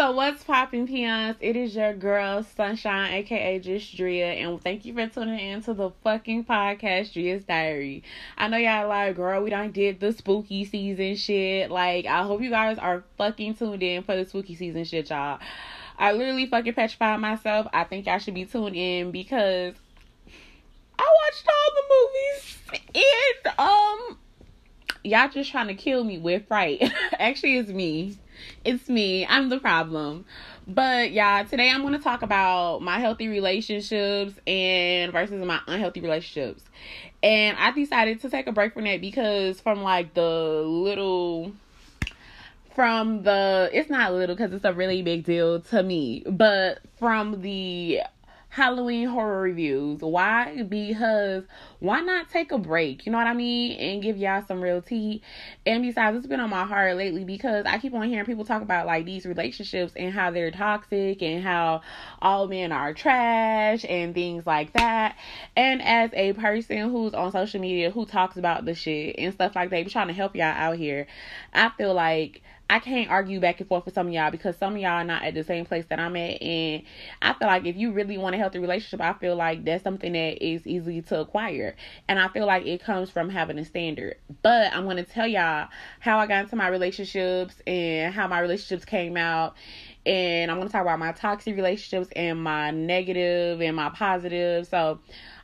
So what's popping, peons? It is your girl Sunshine, aka Just Drea, and thank you for tuning in to the fucking podcast, Drea's Diary. I know y'all like, girl, we done did the spooky season shit. Like, I hope you guys are fucking tuned in for the spooky season shit, y'all. I literally fucking petrified myself. I think I should be tuned in because I watched all the movies and um y'all just trying to kill me with fright. Actually, it's me. It's me. I'm the problem. But yeah, today I'm going to talk about my healthy relationships and versus my unhealthy relationships. And I decided to take a break from that because from like the little from the it's not little because it's a really big deal to me, but from the Halloween horror reviews. Why? Because why not take a break? You know what I mean? And give y'all some real tea. And besides, it's been on my heart lately because I keep on hearing people talk about like these relationships and how they're toxic and how all men are trash and things like that. And as a person who's on social media who talks about the shit and stuff like that, trying to help y'all out here, I feel like I can't argue back and forth with some of y'all because some of y'all are not at the same place that I'm at. And I feel like if you really want a healthy relationship, I feel like that's something that is easy to acquire. And I feel like it comes from having a standard. But I'm going to tell y'all how I got into my relationships and how my relationships came out. And I'm going to talk about my toxic relationships and my negative and my positive. So,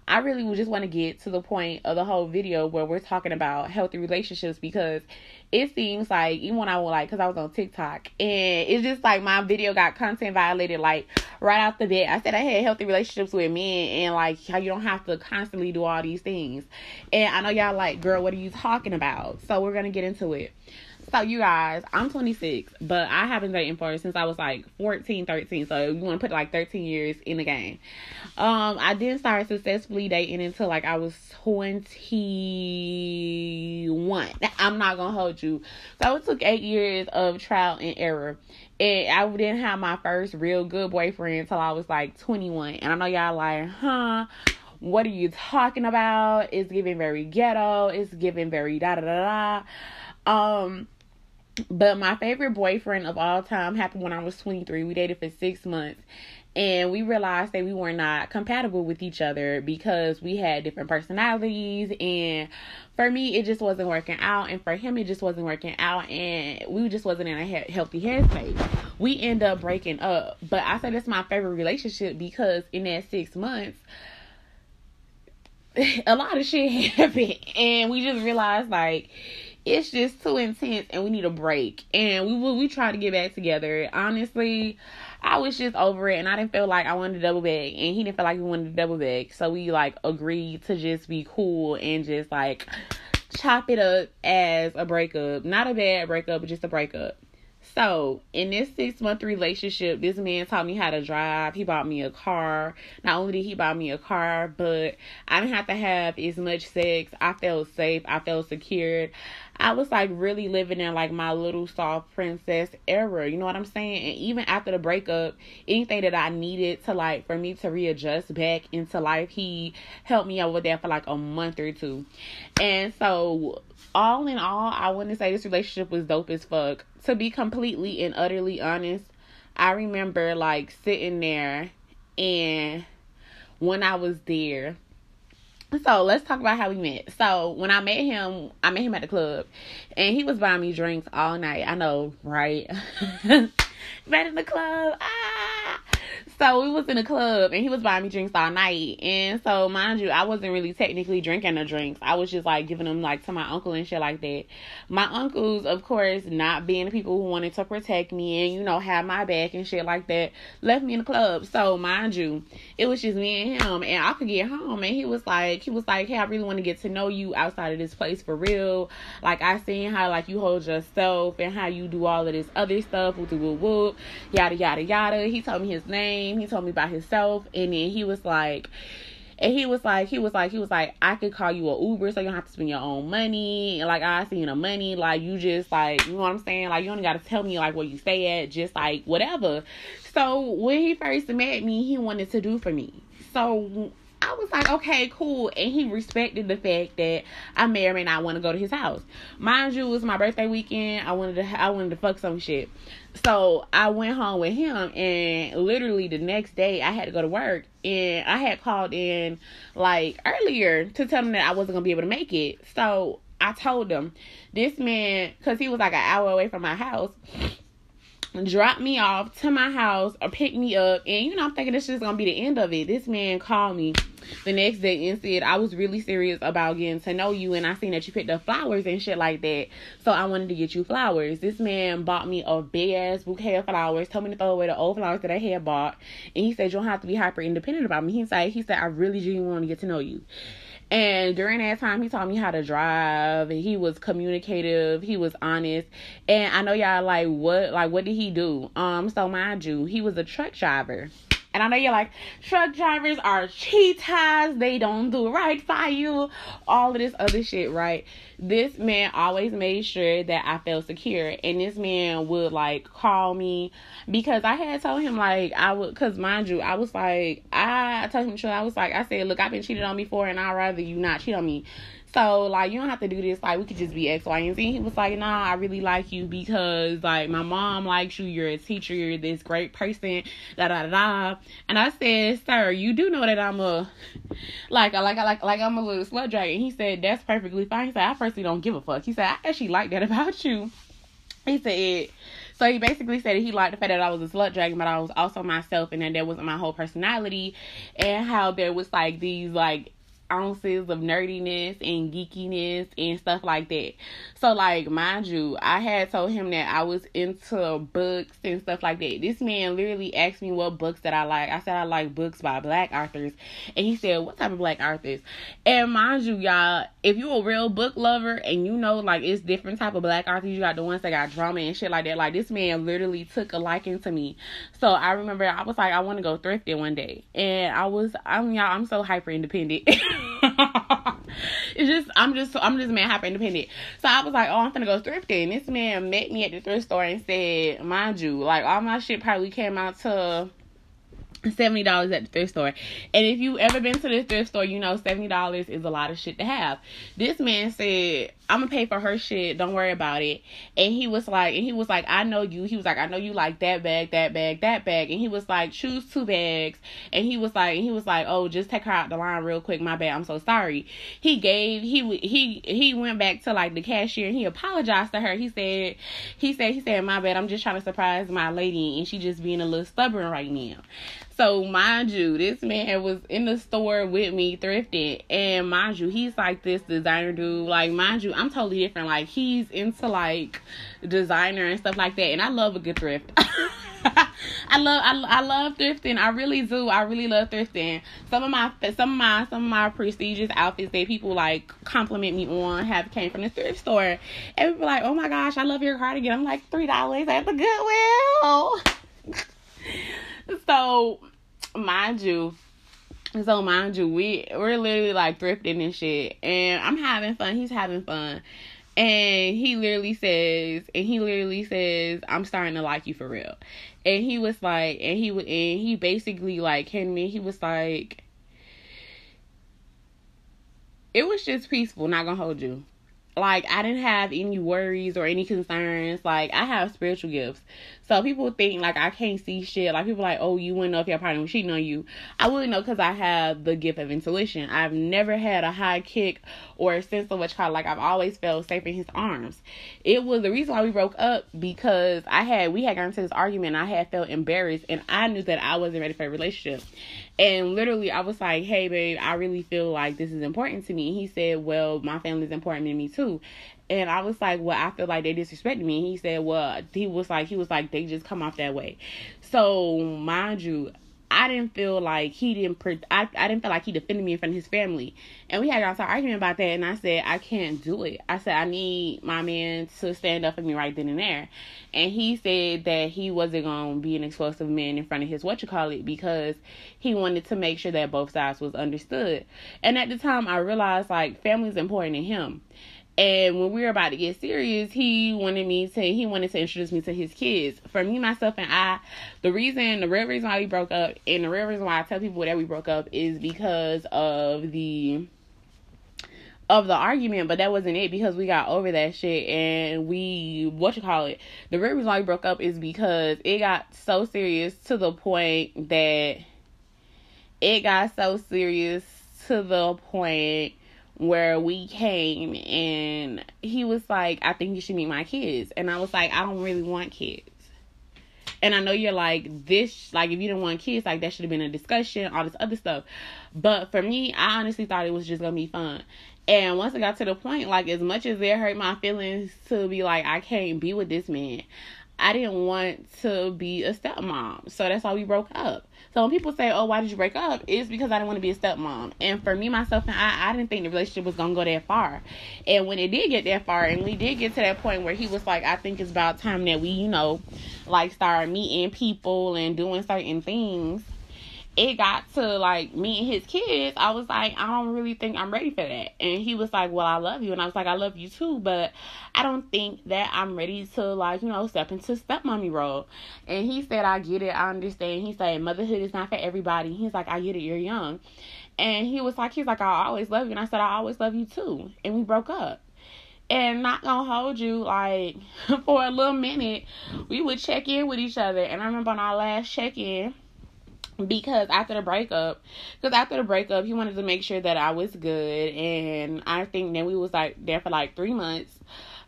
I really would just want to get to the point of the whole video where we're talking about healthy relationships because it seems like even when I was like, because I was on TikTok and it's just like my video got content violated like right off the bat. I said I had healthy relationships with men and like how you don't have to constantly do all these things. And I know y'all like, girl, what are you talking about? So we're gonna get into it. So you guys, I'm 26, but I have been dating for since I was like 14, 13. So you want to put like 13 years in the game. Um, I didn't start successfully dating until like I was 21. I'm not gonna hold you. So it took eight years of trial and error. And I didn't have my first real good boyfriend until I was like 21. And I know y'all like, huh? What are you talking about? It's giving very ghetto. It's giving very da da da da. Um, but my favorite boyfriend of all time happened when I was 23. We dated for six months. And we realized that we were not compatible with each other because we had different personalities. And for me, it just wasn't working out. And for him, it just wasn't working out. And we just wasn't in a he- healthy headspace. We end up breaking up. But I say it's my favorite relationship because in that six months, a lot of shit happened. And we just realized, like, it's just too intense and we need a break. And we we try to get back together. Honestly, I was just over it and I didn't feel like I wanted to double back and he didn't feel like he wanted to double back. So we like agreed to just be cool and just like chop it up as a breakup. Not a bad breakup, but just a breakup. So, in this six month relationship, this man taught me how to drive. He bought me a car. Not only did he buy me a car, but I didn't have to have as much sex. I felt safe. I felt secured. I was like really living in like my little soft princess era. You know what I'm saying? And even after the breakup, anything that I needed to like for me to readjust back into life, he helped me out with that for like a month or two. And so all in all, I wouldn't say this relationship was dope as fuck. To be completely and utterly honest, I remember like sitting there and when I was there, so let's talk about how we met. So when I met him, I met him at the club, and he was buying me drinks all night. I know, right? met in the club. Ah. So we was in a club and he was buying me drinks all night. And so mind you, I wasn't really technically drinking the drinks. I was just like giving them like to my uncle and shit like that. My uncles, of course, not being the people who wanted to protect me and, you know, have my back and shit like that, left me in the club. So mind you, it was just me and him and I could get home and he was like he was like, Hey, I really want to get to know you outside of this place for real. Like I seen how like you hold yourself and how you do all of this other stuff, whoop whoop whoop, yada yada yada. He told me his name name. He told me about himself, and then he was like, and he was like, he was like, he was like, I could call you a Uber, so you don't have to spend your own money. And like I seen the money, like you just like, you know what I'm saying? Like you only gotta tell me like where you stay at, just like whatever. So when he first met me, he wanted to do for me. So I was like, okay, cool. And he respected the fact that I may or may not want to go to his house. Mind you, it was my birthday weekend. I wanted to I wanted to fuck some shit. So I went home with him and literally the next day I had to go to work and I had called in like earlier to tell him that I wasn't gonna be able to make it. So I told him this man because he was like an hour away from my house drop me off to my house or pick me up. And you know, I'm thinking this is gonna be the end of it. This man called me the next day and said I was really serious about getting to know you and I seen that you picked up flowers and shit like that. So I wanted to get you flowers. This man bought me a big ass bouquet of flowers, told me to throw away the old flowers that I had bought, and he said you don't have to be hyper independent about me. He said he said I really genuinely want to get to know you. And during that time, he taught me how to drive. He was communicative. He was honest. And I know y'all like what like what did he do? Um, so mind you, he was a truck driver. And I know you're like, truck drivers are cheetahs. They don't do right by you. All of this other shit, right? This man always made sure that I felt secure. And this man would like call me because I had told him like I would, cause mind you, I was like, I told him, I was like, I said, look, I've been cheated on before and I'd rather you not cheat on me. So like you don't have to do this. Like we could just be X, Y, and Z. He was like, Nah, I really like you because like my mom likes you. You're a teacher. You're this great person. Da da da. And I said, Sir, you do know that I'm a like i like i like like I'm a little slut dragon. He said that's perfectly fine. He said I personally don't give a fuck. He said I actually like that about you. He said. So he basically said he liked the fact that I was a slut dragon, but I was also myself, and that that wasn't my whole personality, and how there was like these like ounces of nerdiness and geekiness and stuff like that. So like mind you, I had told him that I was into books and stuff like that. This man literally asked me what books that I like. I said I like books by black authors. And he said, What type of black authors? And mind you, y'all, if you a real book lover and you know like it's different type of black authors, you got the ones that got drama and shit like that. Like this man literally took a liking to me. So I remember I was like, I want to go thrifting one day. And I was I'm y'all, I'm so hyper independent. it's just I'm just I'm just man hyper independent. So I was like, oh, I'm gonna go thrifting. This man met me at the thrift store and said, mind you, like all my shit probably came out to seventy dollars at the thrift store. And if you ever been to the thrift store, you know seventy dollars is a lot of shit to have. This man said, I'm gonna pay for her shit, don't worry about it. And he was like and he was like, I know you. He was like, I know you like that bag, that bag, that bag. And he was like, choose two bags. And he was like and he was like, Oh, just take her out the line real quick. My bad, I'm so sorry. He gave he he he went back to like the cashier and he apologized to her. He said he said he said, My bad, I'm just trying to surprise my lady and she just being a little stubborn right now. So mind you, this man was in the store with me thrifting, and mind you, he's like this designer dude. Like mind you, I'm totally different. Like he's into like designer and stuff like that, and I love a good thrift. I love I, I love thrifting. I really do. I really love thrifting. Some of my some of my some of my prestigious outfits that people like compliment me on have came from the thrift store. And people like, "Oh my gosh, I love your cardigan." I'm like, three dollars at the Goodwill. so mind you, so mind you, we we're literally like thrifting and shit, and I'm having fun. He's having fun, and he literally says, and he literally says, I'm starting to like you for real. And he was like, and he would, and he basically like to me. He was like, it was just peaceful. Not gonna hold you like I didn't have any worries or any concerns. Like I have spiritual gifts. So people think like I can't see shit. Like people like, oh, you wouldn't know if your partner was cheating on you. I wouldn't know because I have the gift of intuition. I've never had a high kick or a sense of what called like I've always felt safe in his arms. It was the reason why we broke up because I had we had gotten into this argument. I had felt embarrassed and I knew that I wasn't ready for a relationship. And literally, I was like, hey, babe, I really feel like this is important to me. And he said, well, my family is important to me too. And I was like, well, I feel like they disrespected me. And he said, well, he was like, he was like, they just come off that way. So, mind you, I didn't feel like he didn't. Pre- I I didn't feel like he defended me in front of his family, and we had got an argument about that. And I said I can't do it. I said I need my man to stand up for me right then and there. And he said that he wasn't gonna be an explosive man in front of his what you call it because he wanted to make sure that both sides was understood. And at the time, I realized like family is important to him. And when we were about to get serious, he wanted me to he wanted to introduce me to his kids. For me, myself, and I, the reason, the real reason why we broke up, and the real reason why I tell people that we broke up is because of the of the argument, but that wasn't it because we got over that shit and we what you call it. The real reason why we broke up is because it got so serious to the point that it got so serious to the point where we came and he was like, I think you should meet my kids. And I was like, I don't really want kids. And I know you're like, this, like, if you didn't want kids, like, that should have been a discussion, all this other stuff. But for me, I honestly thought it was just gonna be fun. And once it got to the point, like, as much as it hurt my feelings to be like, I can't be with this man, I didn't want to be a stepmom. So that's why we broke up. So when people say, "Oh, why did you break up?" it's because I didn't want to be a stepmom. And for me, myself, and I, I didn't think the relationship was gonna go that far. And when it did get that far, and we did get to that point where he was like, "I think it's about time that we, you know, like start meeting people and doing certain things." It got to like me and his kids, I was like, I don't really think I'm ready for that. And he was like, Well, I love you. And I was like, I love you too, but I don't think that I'm ready to like, you know, step into stepmommy role. And he said, I get it, I understand. He said, Motherhood is not for everybody. He's like, I get it, you're young. And he was like, he's like, I always love you. And I said, I always love you too. And we broke up. And not gonna hold you like for a little minute, we would check in with each other. And I remember on our last check in, because after the breakup because after the breakup he wanted to make sure that i was good and i think then we was like there for like three months.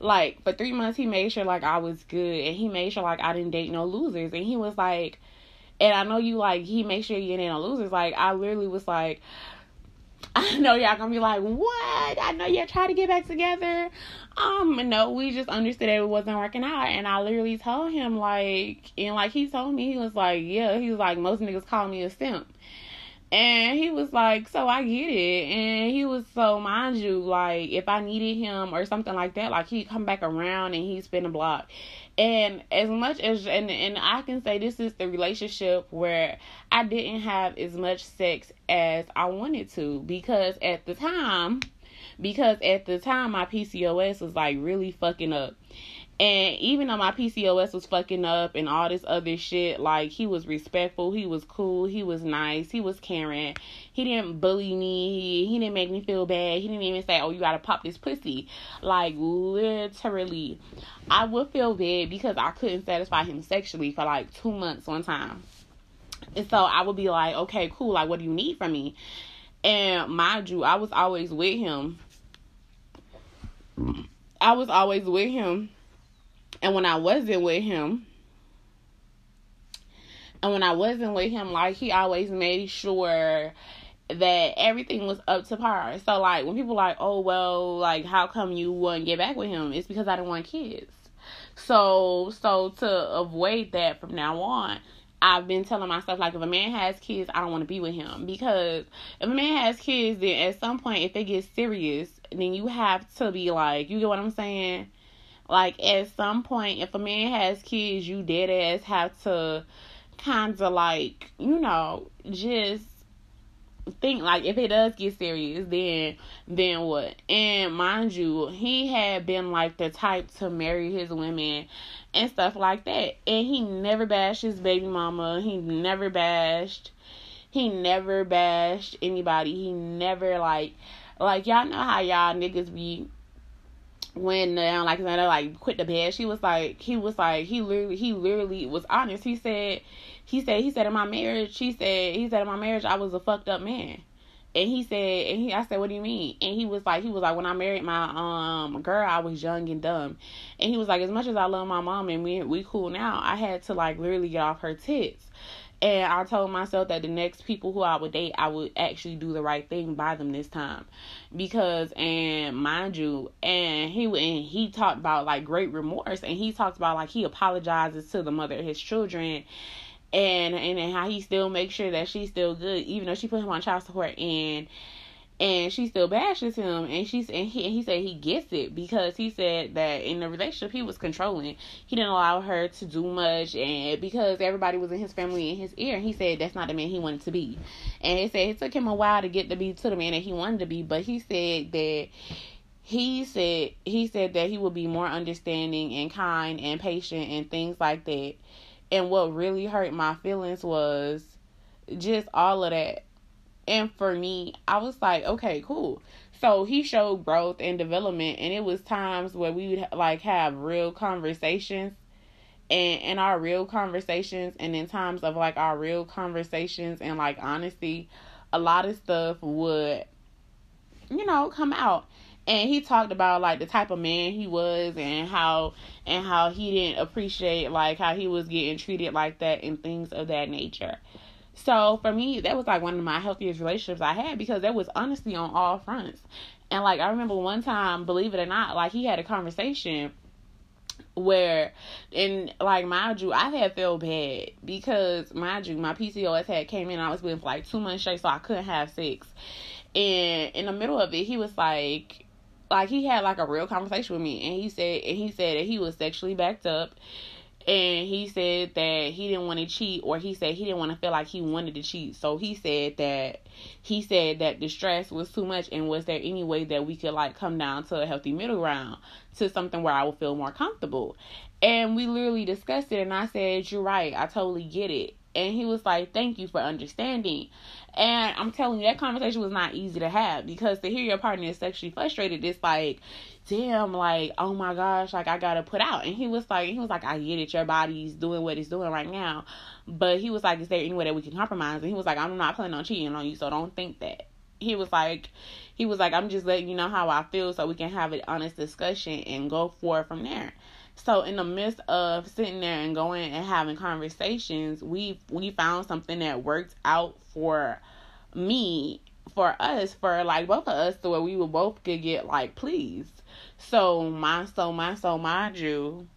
Like for three months he made sure like i was good and he made sure like i didn't date no losers and he was like and i know you like he made sure you didn't no losers. Like i literally was like I know y'all gonna be like, what? I know y'all trying to get back together. Um, no, we just understood that it wasn't working out, and I literally told him like, and like he told me, he was like, yeah, he was like, most niggas call me a simp. And he was like, So I get it. And he was so, mind you, like, if I needed him or something like that, like, he'd come back around and he'd spin a block. And as much as, and, and I can say this is the relationship where I didn't have as much sex as I wanted to because at the time, because at the time my PCOS was like really fucking up. And even though my PCOS was fucking up and all this other shit, like he was respectful, he was cool, he was nice, he was caring. He didn't bully me, he didn't make me feel bad. He didn't even say, "Oh, you gotta pop this pussy." Like literally, I would feel bad because I couldn't satisfy him sexually for like two months one time. And so I would be like, "Okay, cool. Like, what do you need from me?" And mind you, I was always with him. I was always with him and when I wasn't with him, and when I wasn't with him, like he always made sure that everything was up to par. So like when people like, oh well, like how come you wouldn't get back with him? It's because I didn't want kids. So so to avoid that from now on, I've been telling myself like if a man has kids, I don't want to be with him because if a man has kids, then at some point if it gets serious, then you have to be like, you get what I'm saying? Like at some point, if a man has kids, you dead ass have to kind of like you know just think like if it does get serious then then what? And mind you he had been like the type to marry his women and stuff like that. And he never bashed his baby mama. He never bashed he never bashed anybody. He never like like y'all know how y'all niggas be when down like they like quit the bed she was like he was like he literally he literally was honest. He said he said he said in my marriage he said he said in my marriage i was a fucked up man. And he said and he i said what do you mean? And he was like he was like when i married my um girl i was young and dumb. And he was like as much as i love my mom and we we cool now i had to like literally get off her tits. And I told myself that the next people who I would date, I would actually do the right thing by them this time, because and mind you, and he and he talked about like great remorse, and he talked about like he apologizes to the mother of his children, and and how he still makes sure that she's still good, even though she put him on child support, and and she still bashes him. And she's and he, and he said he gets it because he said that in the relationship he was controlling. He didn't allow her to do much and because everybody was in his family in his ear. He said that's not the man he wanted to be. And he said it took him a while to get to be to the man that he wanted to be. But he said that he said he said that he would be more understanding and kind and patient and things like that. And what really hurt my feelings was just all of that. And for me, I was like, okay, cool. So he showed growth and development, and it was times where we would like have real conversations, and in our real conversations, and in times of like our real conversations and like honesty, a lot of stuff would, you know, come out and he talked about like the type of man he was and how and how he didn't appreciate like how he was getting treated like that and things of that nature. So for me, that was like one of my healthiest relationships I had because that was honesty on all fronts. And like I remember one time, believe it or not, like he had a conversation where and like mind you I had felt bad because mind you my PCOS had came in I was with like two months straight so I couldn't have sex and in the middle of it he was like like he had like a real conversation with me and he said and he said that he was sexually backed up and he said that he didn't want to cheat or he said he didn't want to feel like he wanted to cheat. So he said that he said that the stress was too much and was there any way that we could like come down to a healthy middle ground to something where i would feel more comfortable? And we literally discussed it and i said you're right. I totally get it and he was like thank you for understanding and I'm telling you, that conversation was not easy to have because to hear your partner is sexually frustrated, it's like, damn, like, oh my gosh, like I gotta put out. And he was like, he was like, I get it, your body's doing what it's doing right now. But he was like, is there any way that we can compromise? And he was like, I'm not planning on cheating on you, so don't think that. He was like, he was like, I'm just letting you know how I feel so we can have an honest discussion and go forward from there. So in the midst of sitting there and going and having conversations, we we found something that worked out for me, for us, for like both of us, to where we would both could get like pleased. So my so my so mind you.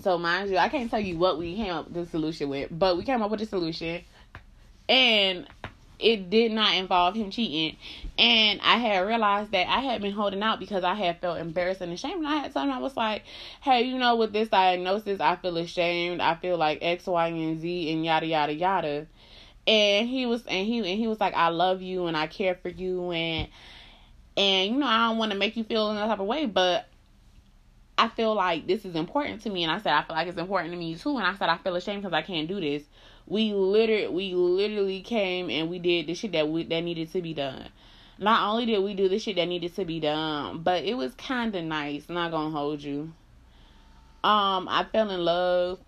So mind you, I can't tell you what we came up with the solution with, but we came up with a solution, and it did not involve him cheating. And I had realized that I had been holding out because I had felt embarrassed and ashamed. And I had something I was like, hey, you know, with this diagnosis, I feel ashamed. I feel like X, Y, and Z, and yada, yada, yada. And he was, and he, and he was like, I love you and I care for you. And, and, you know, I don't want to make you feel in that type of way, but I feel like this is important to me. And I said, I feel like it's important to me too. And I said, I feel ashamed because I can't do this we literally we literally came and we did the shit that we that needed to be done. Not only did we do the shit that needed to be done, but it was kind of nice. Not gonna hold you. Um, I fell in love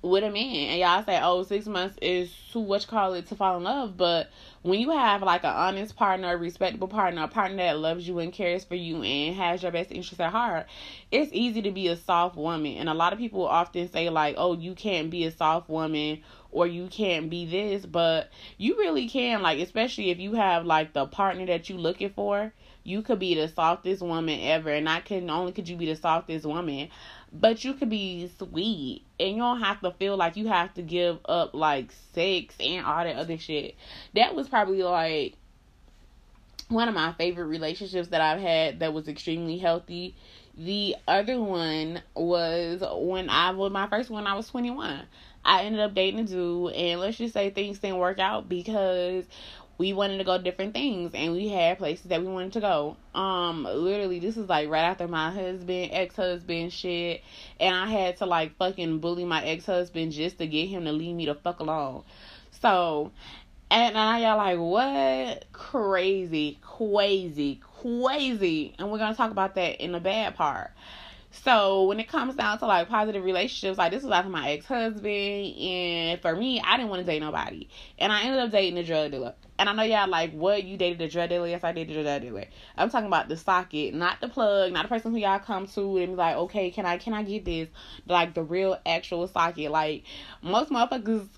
with a man, and y'all say, oh six months is too much call it to fall in love," but when you have like an honest partner, a respectable partner, a partner that loves you and cares for you and has your best interests at heart, it's easy to be a soft woman. And a lot of people often say like, "Oh, you can't be a soft woman." Or you can't be this, but you really can, like, especially if you have like the partner that you looking for, you could be the softest woman ever, and not can only could you be the softest woman, but you could be sweet and you don't have to feel like you have to give up like sex and all that other shit. That was probably like one of my favorite relationships that I've had that was extremely healthy. The other one was when I was my first one I was 21. I ended up dating a dude and let's just say things didn't work out because we wanted to go different things and we had places that we wanted to go. Um, literally, this is like right after my husband, ex husband shit, and I had to like fucking bully my ex husband just to get him to leave me the fuck alone. So, and now y'all like, what? Crazy, crazy, crazy. And we're gonna talk about that in the bad part. So when it comes down to like positive relationships, like this was after my ex husband, and for me, I didn't want to date nobody, and I ended up dating a drug dealer. And I know y'all like, what you dated a drug dealer? Yes, I dated a drug dealer. I'm talking about the socket, not the plug, not the person who y'all come to and be like, okay, can I can I get this? Like the real actual socket. Like most motherfuckers,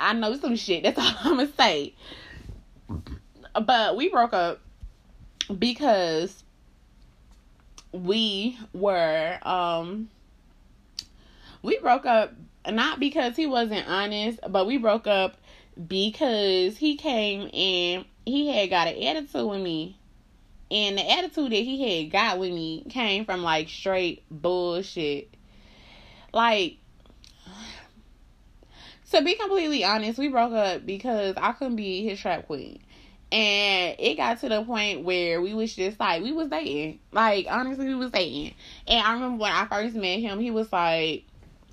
I know some shit. That's all I'm gonna say. But we broke up because we were um we broke up not because he wasn't honest, but we broke up because he came and he had got an attitude with me. And the attitude that he had got with me came from like straight bullshit. Like to be completely honest, we broke up because I couldn't be his trap queen. And it got to the point where we was just like we was dating. Like honestly we was dating. And I remember when I first met him, he was like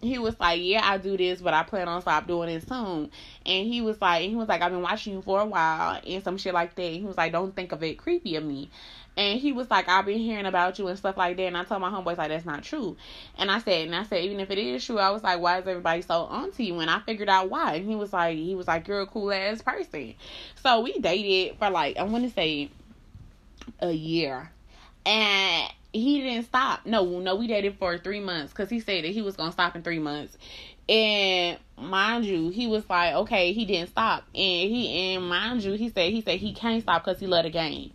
he was like, Yeah, I do this, but I plan on stop doing it soon. And he was like he was like, I've been watching you for a while and some shit like that. And he was like, Don't think of it creepy of me. And he was like, I've been hearing about you and stuff like that. And I told my homeboys like that's not true. And I said, and I said, even if it is true, I was like, why is everybody so onto you? And I figured out why. And he was like, he was like, you're a cool ass person. So we dated for like I want to say a year, and he didn't stop. No, no, we dated for three months because he said that he was gonna stop in three months. And mind you, he was like, okay, he didn't stop, and he and mind you, he said he said he can't stop because he loved the game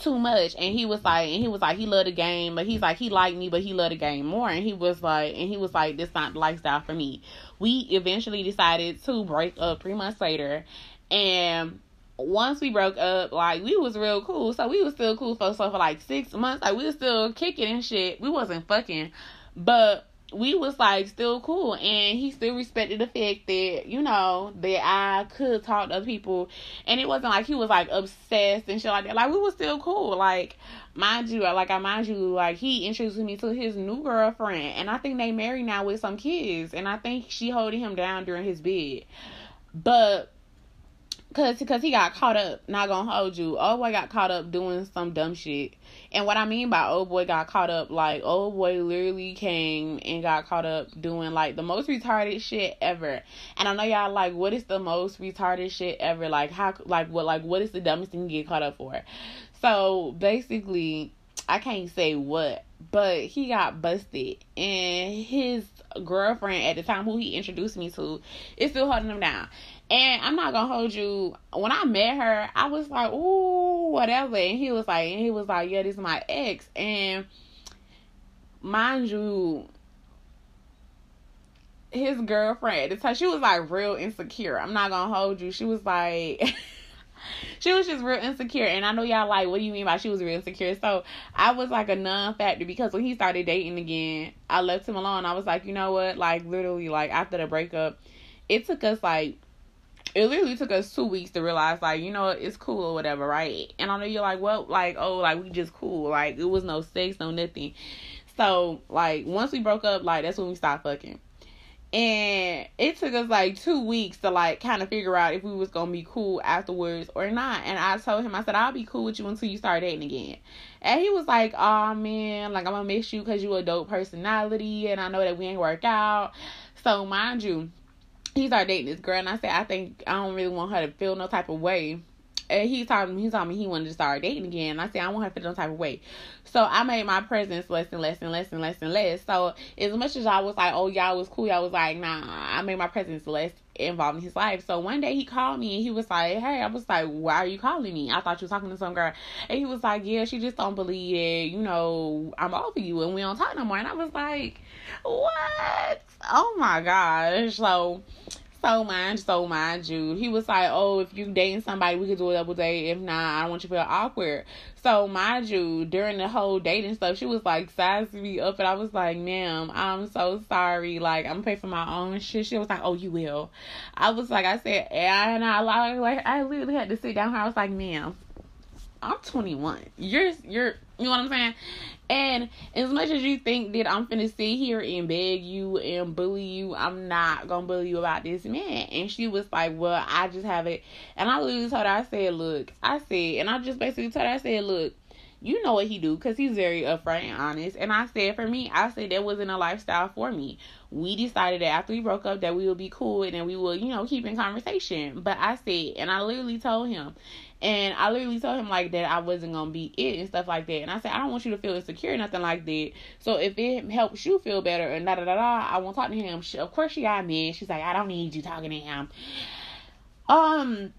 too much. And he was like and he was like he loved the game but he's like he liked me but he loved the game more. And he was like and he was like this not the lifestyle for me. We eventually decided to break up three months later. And once we broke up like we was real cool. So we was still cool for so for like six months. Like we was still kicking and shit. We wasn't fucking. But we was like still cool. And he still respected the fact that you know that I could talk to other people. And it wasn't like he was like obsessed and shit like that. Like we was still cool. Like mind you like I mind you like he introduced me to his new girlfriend. And I think they married now with some kids. And I think she holding him down during his bed. But Cause, cause he got caught up. Not gonna hold you. oh boy got caught up doing some dumb shit. And what I mean by old boy got caught up, like old boy literally came and got caught up doing like the most retarded shit ever. And I know y'all like, what is the most retarded shit ever? Like how, like what, like what is the dumbest thing you get caught up for? So basically, I can't say what, but he got busted, and his girlfriend at the time, who he introduced me to, is still holding him down. And I'm not gonna hold you. When I met her, I was like, ooh, whatever. And he was like, and he was like, yeah, this is my ex. And mind you, his girlfriend at the time, she was like real insecure. I'm not gonna hold you. She was like. she was just real insecure and i know y'all like what do you mean by she was real insecure so i was like a non-factor because when he started dating again i left him alone i was like you know what like literally like after the breakup it took us like it literally took us two weeks to realize like you know it's cool or whatever right? And i know you're like well like oh like we just cool. Like it was no sex no nothing. So like once we broke up like that's when we stopped fucking. And it took us like two weeks to like kind of figure out if we was gonna be cool afterwards or not. And i told him i said i'll be cool with you until you start dating again. And he was like oh man like i'm gonna miss you because you a dope personality and i know that we ain't work out. So mind you he started dating this girl, and I said, I think I don't really want her to feel no type of way. And he told me, he told me he wanted to start dating again. I said, I want her to feel no type of way. So I made my presence less and less and less and less and less. So as much as y'all was like, oh, y'all was cool, y'all was like, nah, I made my presence less involved in his life. So one day he called me and he was like, hey, I was like, why are you calling me? I thought you were talking to some girl. And he was like, yeah, she just don't believe it. You know, I'm over you and we don't talk no more. And I was like, what? Oh my gosh. So so mind, so mind you, he was like, "Oh, if you dating somebody, we could do a double date. If not, I don't want you to feel awkward." So mind you, during the whole dating stuff, she was like sizing me up, and I was like, "Ma'am, I'm so sorry. Like, I'm paying for my own shit." She was like, "Oh, you will." I was like, I said, and I like, I literally had to sit down. Here. I was like, "Ma'am, I'm 21. You're, you're, you know what I'm saying?" And as much as you think that I'm finna sit here and beg you and bully you, I'm not gonna bully you about this man. And she was like, Well, I just have it. And I literally told her, I said, Look, I said, and I just basically told her, I said, Look, you know what he do because he's very upfront and honest. And I said, for me, I said that wasn't a lifestyle for me. We decided that after we broke up that we would be cool and then we would, you know, keep in conversation. But I said, and I literally told him, and I literally told him like that I wasn't gonna be it and stuff like that. And I said I don't want you to feel insecure, nothing like that. So if it helps you feel better and da da da da, I won't talk to him. She, of course she got me. She's like I don't need you talking to him. Um.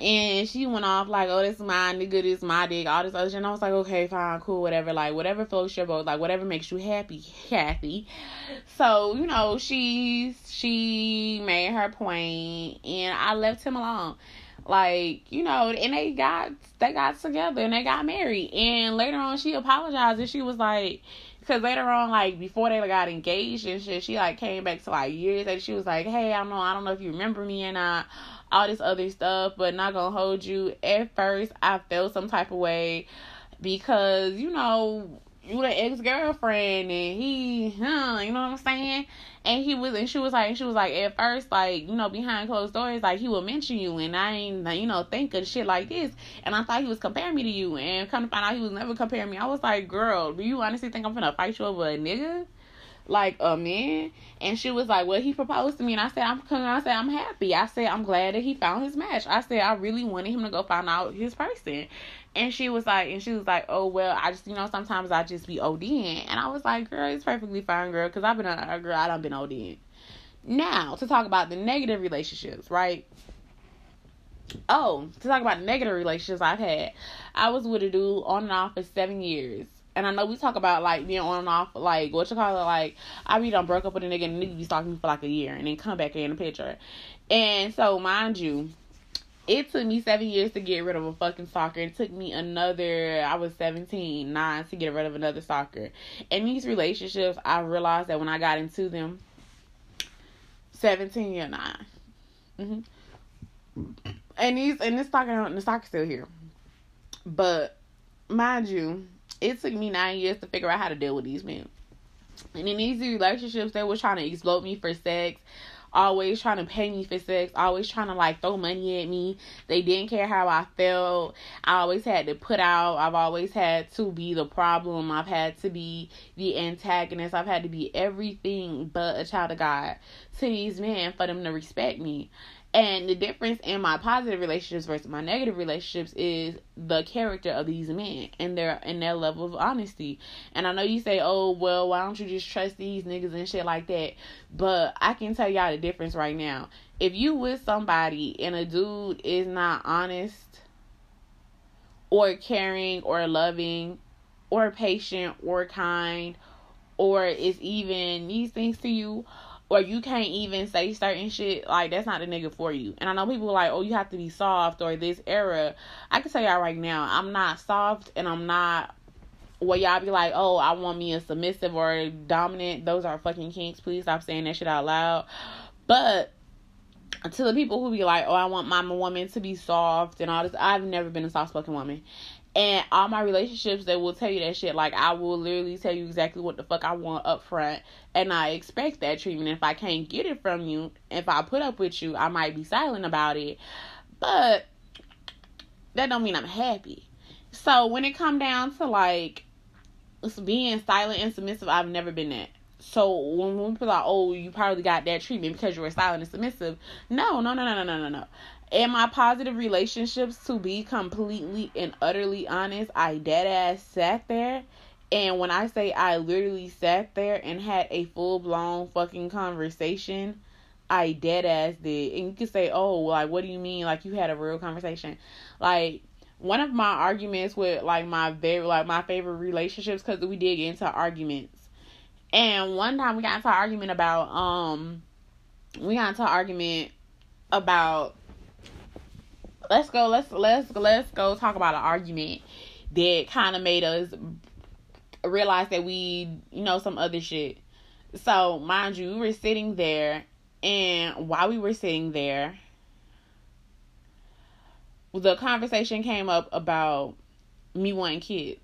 And she went off like, "Oh, this is my nigga, this is my dick, all this other shit." And I was like, "Okay, fine, cool, whatever. Like, whatever floats your boat, like, whatever makes you happy, Kathy." So, you know, she she made her point, and I left him alone like you know and they got they got together and they got married and later on she apologized and she was like Because later on, like before they got engaged and shit, she like came back to like years and she was like, "Hey, I don't know, I don't know if you remember me or not." Uh, all this other stuff, but not gonna hold you. At first, I felt some type of way because you know you the ex girlfriend and he, huh, you know what I'm saying? And he was, and she was like, she was like, at first, like, you know, behind closed doors, like, he would mention you, and I ain't, you know, think of shit like this. And I thought he was comparing me to you, and come to find out he was never comparing me. I was like, girl, do you honestly think I'm gonna fight you over a nigga? like a man and she was like well he proposed to me and i said i'm i said i'm happy i said i'm glad that he found his match i said i really wanted him to go find out his person and she was like, and she was like, oh well, I just you know sometimes I just be ODing, and I was like, girl, it's perfectly fine, girl, because I've been a, a girl, I don't been ODing. Now to talk about the negative relationships, right? Oh, to talk about negative relationships I've had, I was with a dude on and off for seven years. And I know we talk about like being on and off, like what you call it, like I be done broke up with a nigga and nigga be stalking me for like a year and then come back in the picture. And so mind you, it took me seven years to get rid of a fucking stalker. It took me another, I was 17, nine to get rid of another stalker. And these relationships, I realized that when I got into them, 17 or 9. Mm-hmm. And these, and this stalker, the stalker's still here. But, mind you, it took me nine years to figure out how to deal with these men. And in these relationships, they were trying to exploit me for sex always trying to pay me for sex, always trying to like throw money at me. They didn't care how I felt. I always had to put out. I've always had to be the problem. I've had to be the antagonist. I've had to be everything but a child of God to these men for them to respect me. And the difference in my positive relationships versus my negative relationships is the character of these men and their and their level of honesty. And I know you say, "Oh, well, why don't you just trust these niggas and shit like that?" But I can tell y'all the difference right now. If you with somebody and a dude is not honest or caring or loving or patient or kind or is even these things to you, or you can't even say certain shit, like that's not a nigga for you. And I know people like, oh, you have to be soft or this era. I can tell y'all right now, I'm not soft and I'm not where y'all be like, oh, I want me a submissive or dominant. Those are fucking kinks. Please stop saying that shit out loud. But to the people who be like, oh, I want my woman to be soft and all this, I've never been a soft spoken woman. And all my relationships, they will tell you that shit. Like, I will literally tell you exactly what the fuck I want up front. And I expect that treatment. If I can't get it from you, if I put up with you, I might be silent about it. But that don't mean I'm happy. So when it come down to like being silent and submissive, I've never been that. So when people are like, oh, you probably got that treatment because you were silent and submissive. No, no, no, no, no, no, no, no in my positive relationships, to be completely and utterly honest, I dead ass sat there. And when I say I literally sat there and had a full blown fucking conversation, I dead ass did. And you could say, oh, like, what do you mean? Like, you had a real conversation. Like, one of my arguments with, like, my very, like, my favorite relationships, because we did get into arguments. And one time we got into an argument about, um, we got into an argument about let's go let's let's let's go talk about an argument that kind of made us realize that we you know some other shit. So mind you we were sitting there and while we were sitting there the conversation came up about me wanting kids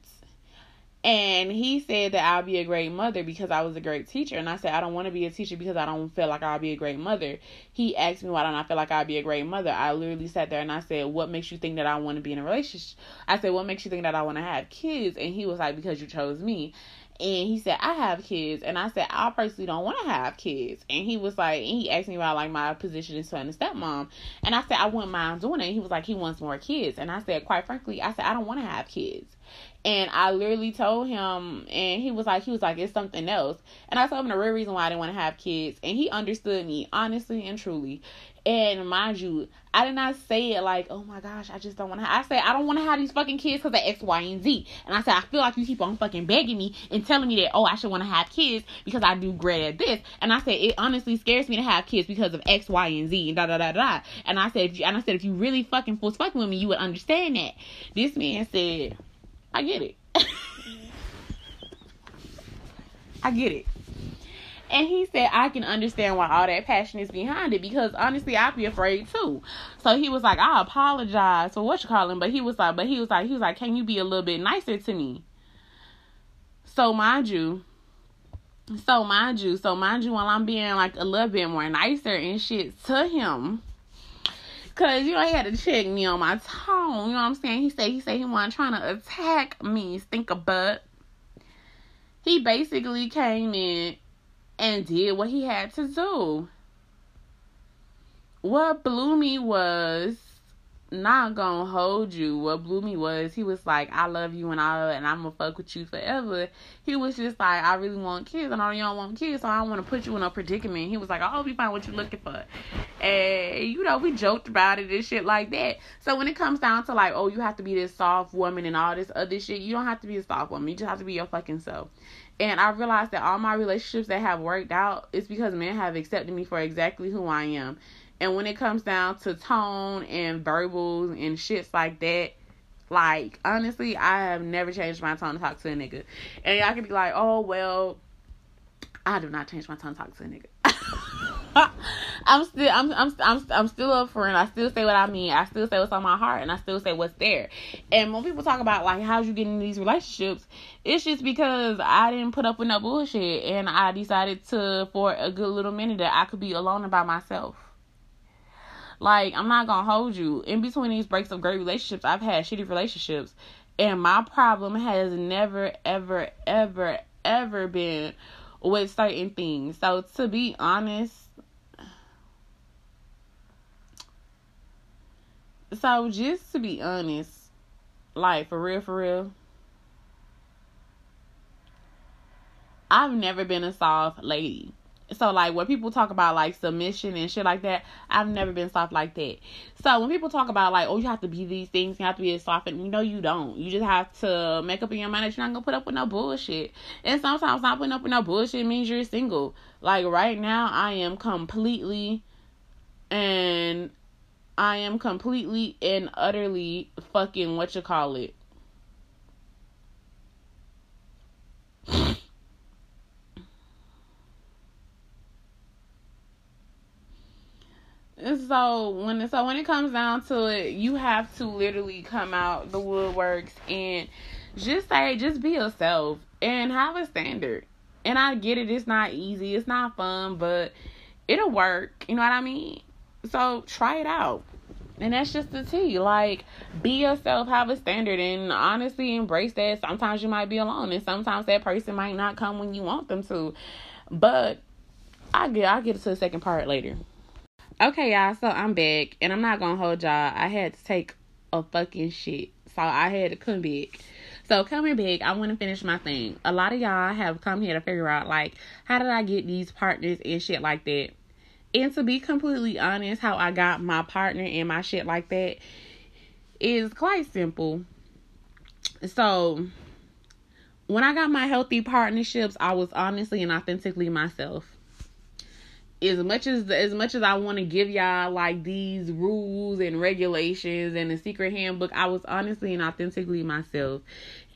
and he said that I'll be a great mother because I was a great teacher. And I said, I don't want to be a teacher because I don't feel like I'll be a great mother. He asked me why don't I feel like I'll be a great mother. I literally sat there and I said, What makes you think that I want to be in a relationship? I said, What makes you think that I want to have kids? And he was like, Because you chose me. And he said, I have kids. And I said, I personally don't want to have kids. And he was like, and he asked me about like my position as son and stepmom. And I said, I wouldn't mind doing it. he was like, he wants more kids. And I said, quite frankly, I said, I don't want to have kids. And I literally told him, and he was like, he was like, it's something else. And I told him the real reason why I didn't want to have kids. And he understood me, honestly and truly. And mind you, I did not say it like, oh my gosh, I just don't want to. I said, I don't want to have these fucking kids because of X, Y, and Z. And I said, I feel like you keep on fucking begging me and telling me that, oh, I should want to have kids because I do great at this. And I said, it honestly scares me to have kids because of X, Y, and Z and da da da da. And I said, if you, and I said, if you really fucking was fucking with me, you would understand that. This man said, I get it. I get it. And he said, I can understand why all that passion is behind it because honestly, I'd be afraid too. So he was like, I apologize for what you call him, but he was like, but he was like, he was like, can you be a little bit nicer to me? So mind you, so mind you, so mind you, while I'm being like a little bit more nicer and shit to him, cause you know he had to check me on my tone. You know what I'm saying? He said he said he wasn't trying to attack me, stink a butt. He basically came in and did what he had to do. What blew me was not gonna hold you. What blew me was he was like, I love you and I and I'm gonna fuck with you forever. He was just like, I really want kids and I don't want kids, so I don't wanna put you in a predicament. He was like, I hope you find what you're looking for. And you know, we joked about it and shit like that. So when it comes down to like, oh, you have to be this soft woman and all this other shit, you don't have to be a soft woman. You just have to be your fucking self. And I realized that all my relationships that have worked out is because men have accepted me for exactly who I am. And when it comes down to tone and verbals and shits like that, like honestly, I have never changed my tone to talk to a nigga. And y'all can be like, oh well, I do not change my tone to talk to a nigga. I'm still I'm I'm I'm I'm still up for it. I still say what I mean. I still say what's on my heart and I still say what's there. And when people talk about like how'd you get in these relationships, it's just because I didn't put up with no bullshit and I decided to for a good little minute that I could be alone and by myself. Like I'm not gonna hold you. In between these breaks of great relationships, I've had shitty relationships. And my problem has never, ever, ever, ever been with certain things. So to be honest, So just to be honest, like for real, for real, I've never been a soft lady. So like when people talk about like submission and shit like that, I've never been soft like that. So when people talk about like, oh, you have to be these things, you have to be a soft, and you know you don't. You just have to make up in your mind that you're not gonna put up with no bullshit. And sometimes not putting up with no bullshit means you're single. Like right now, I am completely and I am completely and utterly fucking what you call it. So when so when it comes down to it, you have to literally come out the woodworks and just say, just be yourself and have a standard. And I get it, it's not easy, it's not fun, but it'll work. You know what I mean? So try it out. And that's just the tea. Like, be yourself, have a standard, and honestly embrace that. Sometimes you might be alone, and sometimes that person might not come when you want them to. But I get I'll get to the second part later. Okay, y'all, so I'm back, and I'm not gonna hold y'all. I had to take a fucking shit. So I had to come back. So coming back, I want to finish my thing. A lot of y'all have come here to figure out like how did I get these partners and shit like that. And to be completely honest, how I got my partner and my shit like that is quite simple. So, when I got my healthy partnerships, I was honestly and authentically myself. As much as as much as I want to give y'all like these rules and regulations and the secret handbook, I was honestly and authentically myself.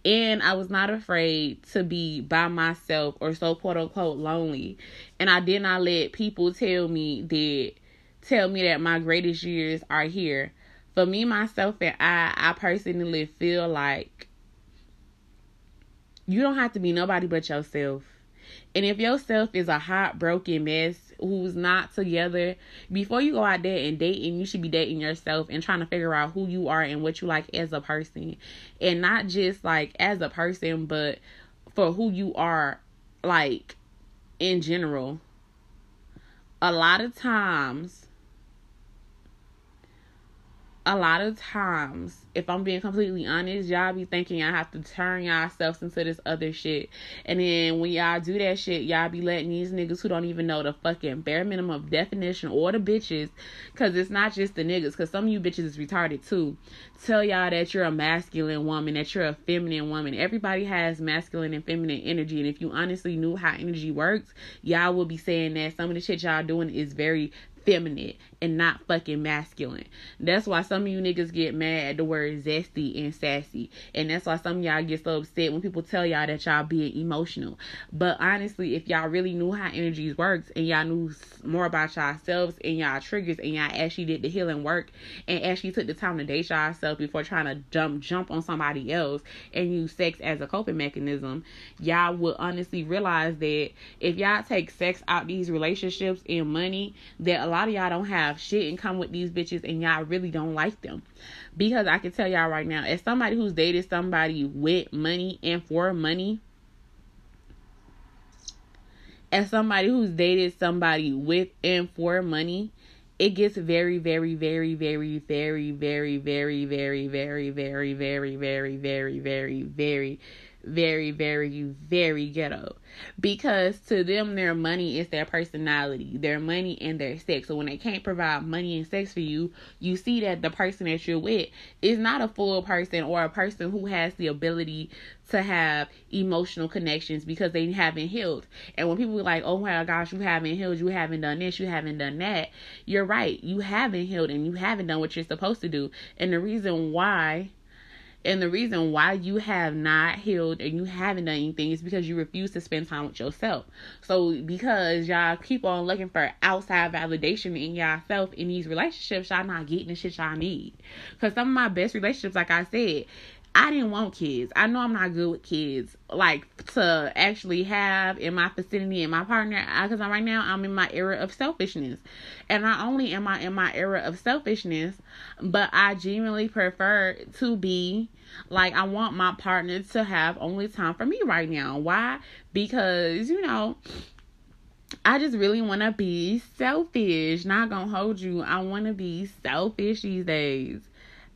And I was not afraid to be by myself or so quote unquote lonely. And I did not let people tell me that tell me that my greatest years are here. For me, myself, and I, I personally feel like you don't have to be nobody but yourself. And if yourself is a heartbroken mess who's not together, before you go out there and dating, you should be dating yourself and trying to figure out who you are and what you like as a person. And not just like as a person, but for who you are like in general. A lot of times a lot of times, if I'm being completely honest, y'all be thinking I have to turn yourselves into this other shit. And then when y'all do that shit, y'all be letting these niggas who don't even know the fucking bare minimum of definition or the bitches, because it's not just the niggas, because some of you bitches is retarded too, tell y'all that you're a masculine woman, that you're a feminine woman. Everybody has masculine and feminine energy. And if you honestly knew how energy works, y'all will be saying that some of the shit y'all doing is very feminine and not fucking masculine. That's why some of you niggas get mad at the word zesty and sassy. And that's why some y'all get so upset when people tell y'all that y'all being emotional. But honestly, if y'all really knew how energies works and y'all knew more about yourselves and y'all triggers and y'all actually did the healing work and actually took the time to date yourself before trying to jump jump on somebody else and use sex as a coping mechanism, y'all would honestly realize that if y'all take sex out these relationships and money, that a lot of y'all don't have shit in common with these bitches and y'all really don't like them. Because I can tell y'all right now, as somebody who's dated somebody with money and for money, as somebody who's dated somebody with and for money, it gets very, very, very, very, very, very, very, very, very, very, very, very, very, very, very, very, very, very ghetto. Because to them, their money is their personality, their money and their sex. So when they can't provide money and sex for you, you see that the person that you're with is not a full person or a person who has the ability to have emotional connections because they haven't healed. And when people are like, oh my gosh, you haven't healed, you haven't done this, you haven't done that, you're right. You haven't healed and you haven't done what you're supposed to do. And the reason why and the reason why you have not healed and you haven't done anything is because you refuse to spend time with yourself. So because y'all keep on looking for outside validation in yourself in these relationships, y'all not getting the shit y'all need. Cause some of my best relationships, like I said, I didn't want kids. I know I'm not good with kids. Like to actually have in my vicinity and my partner, because right now I'm in my era of selfishness, and not only am I in my era of selfishness, but I genuinely prefer to be like I want my partner to have only time for me right now. Why? Because you know. I just really want to be selfish. Not gonna hold you. I want to be selfish these days.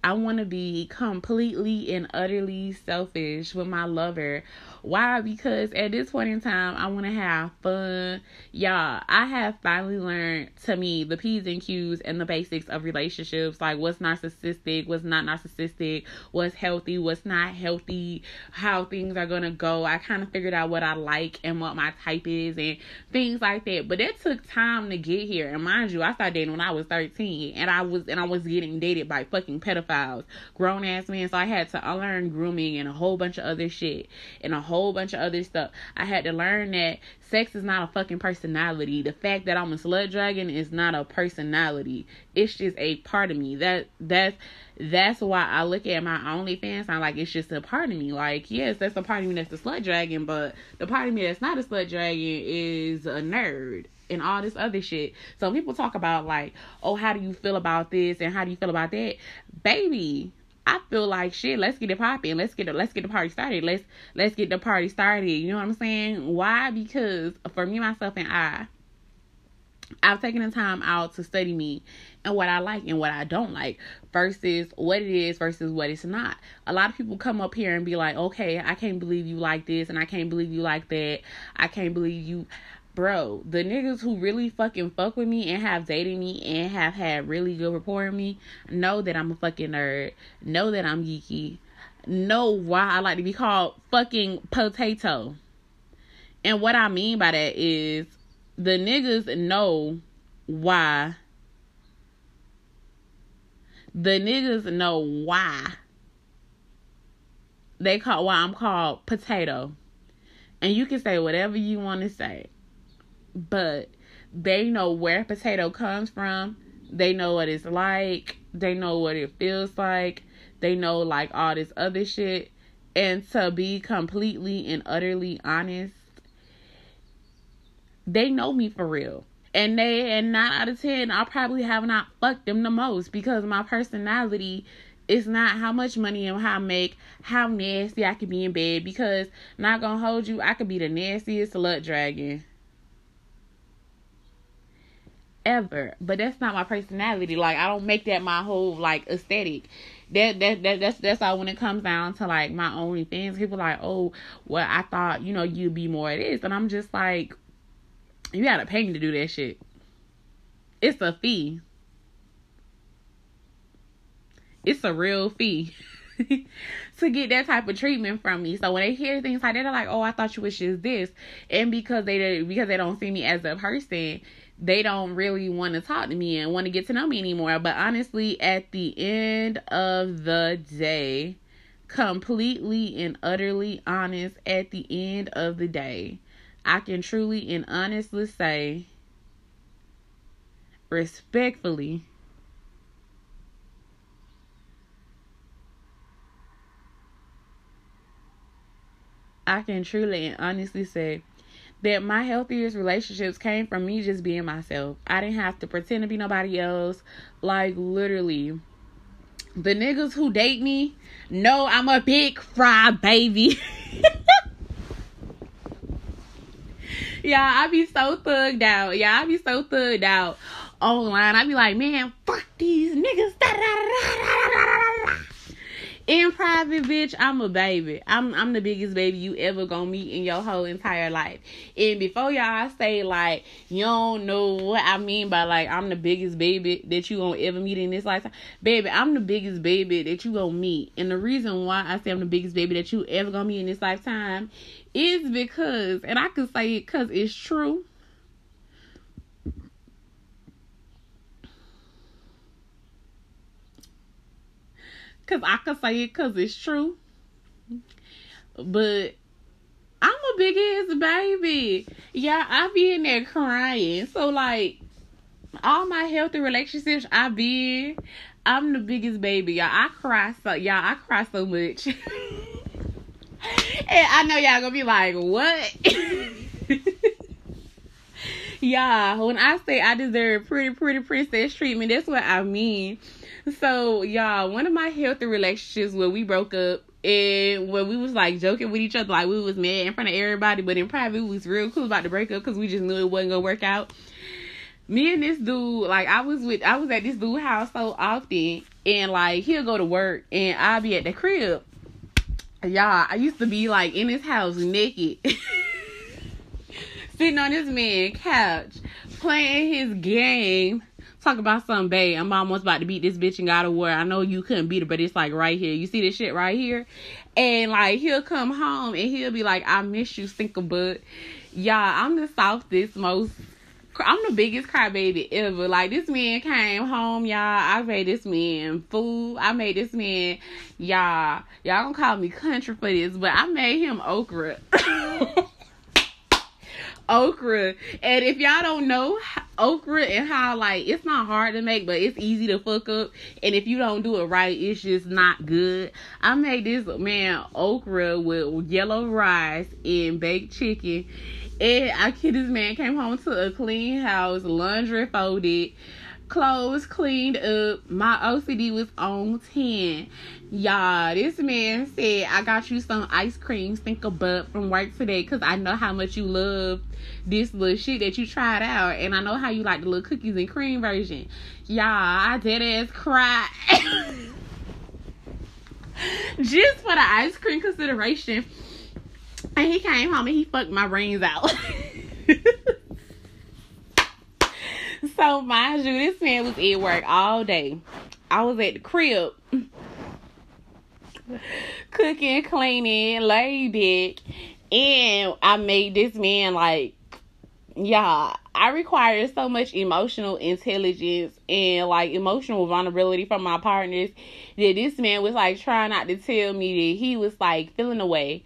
I want to be completely and utterly selfish with my lover why? Because at this point in time, I want to have fun. Y'all, I have finally learned to me the P's and Q's and the basics of relationships like what's narcissistic, what's not narcissistic, what's healthy, what's not healthy, how things are going to go. I kind of figured out what I like and what my type is and things like that. But it took time to get here. And mind you, I started dating when I was 13 and I was and I was getting dated by fucking pedophiles, grown ass men. So I had to unlearn grooming and a whole bunch of other shit and a whole whole bunch of other stuff. I had to learn that sex is not a fucking personality. The fact that I'm a slut dragon is not a personality. It's just a part of me. That that's that's why I look at my OnlyFans. I'm like, it's just a part of me. Like, yes, that's a part of me that's a slut dragon, but the part of me that's not a slut dragon is a nerd and all this other shit. So people talk about like, oh, how do you feel about this and how do you feel about that? Baby, I feel like shit. Let's get it popping. Let's get it. Let's get the party started. Let's let's get the party started. You know what I'm saying? Why? Because for me, myself, and I, I've taken the time out to study me and what I like and what I don't like versus what it is versus what it's not. A lot of people come up here and be like, okay, I can't believe you like this and I can't believe you like that. I can't believe you bro, the niggas who really fucking fuck with me and have dated me and have had really good rapport with me know that I'm a fucking nerd, know that I'm geeky, know why I like to be called fucking potato. And what I mean by that is the niggas know why. The niggas know why they call why I'm called potato. And you can say whatever you want to say but they know where potato comes from. They know what it's like. They know what it feels like. They know like all this other shit. And to be completely and utterly honest, they know me for real. And they and nine out of ten, I probably have not fucked them the most because my personality is not how much money and how I make, how nasty I can be in bed. Because not gonna hold you, I could be the nastiest slut dragon ever. But that's not my personality. Like I don't make that my whole like aesthetic. That that that that's that's all when it comes down to like my OnlyFans. People like, oh, well, I thought you know you'd be more of this, and I'm just like, you gotta pay me to do that shit. It's a fee. It's a real fee. to get that type of treatment from me. So when they hear things like that, they're like, "Oh, I thought you was just this," and because they because they don't see me as a person, they don't really want to talk to me and want to get to know me anymore. But honestly, at the end of the day, completely and utterly honest, at the end of the day, I can truly and honestly say, respectfully, I can truly and honestly say that my healthiest relationships came from me just being myself. I didn't have to pretend to be nobody else. Like, literally. The niggas who date me know I'm a big fry baby. yeah, I be so thugged out. Yeah, I be so thugged out online. I be like, man, fuck these niggas. In private, bitch, I'm a baby. I'm I'm the biggest baby you ever gonna meet in your whole entire life. And before y'all say like you don't know what I mean by like I'm the biggest baby that you gonna ever meet in this lifetime, baby, I'm the biggest baby that you gonna meet. And the reason why I say I'm the biggest baby that you ever gonna meet in this lifetime is because, and I can say it because it's true Cause I can say it cause it's true. But I'm a big ass baby. Yeah, I be in there crying. So like all my healthy relationships I be I'm the biggest baby. Y'all I cry so y'all I cry so much. and I know y'all gonna be like, what? yeah, when I say I deserve pretty pretty princess treatment, that's what I mean. So, y'all, one of my healthy relationships where we broke up and when we was like joking with each other, like we was mad in front of everybody, but in private we was real cool about the breakup because we just knew it wasn't gonna work out. Me and this dude, like I was with, I was at this dude house so often, and like he'll go to work and I'll be at the crib. Y'all, I used to be like in his house naked, sitting on this man couch, playing his game talk about some babe. I'm almost about to beat this bitch and got a war. I know you couldn't beat her, but it's like right here. You see this shit right here? And like he'll come home and he'll be like, I miss you, stinker butt. Y'all, I'm the softest, most I'm the biggest crybaby ever. Like this man came home, y'all. I made this man food. I made this man, y'all. Y'all gonna call me country for this, but I made him okra. okra. And if y'all don't know okra and how like it's not hard to make, but it's easy to fuck up. And if you don't do it right, it's just not good. I made this man okra with yellow rice and baked chicken. And I kid this man came home to a clean house, laundry folded clothes cleaned up. My OCD was on 10. Y'all, this man said, I got you some ice cream stinker butt from work today because I know how much you love this little shit that you tried out. And I know how you like the little cookies and cream version. Y'all, I dead ass cry. Just for the ice cream consideration. And he came home and he fucked my brains out. so mind you, this man was at work all day. I was at the crib cooking, cleaning, laid back, and I made this man like y'all. I require so much emotional intelligence and like emotional vulnerability from my partners that this man was like trying not to tell me that he was like feeling away.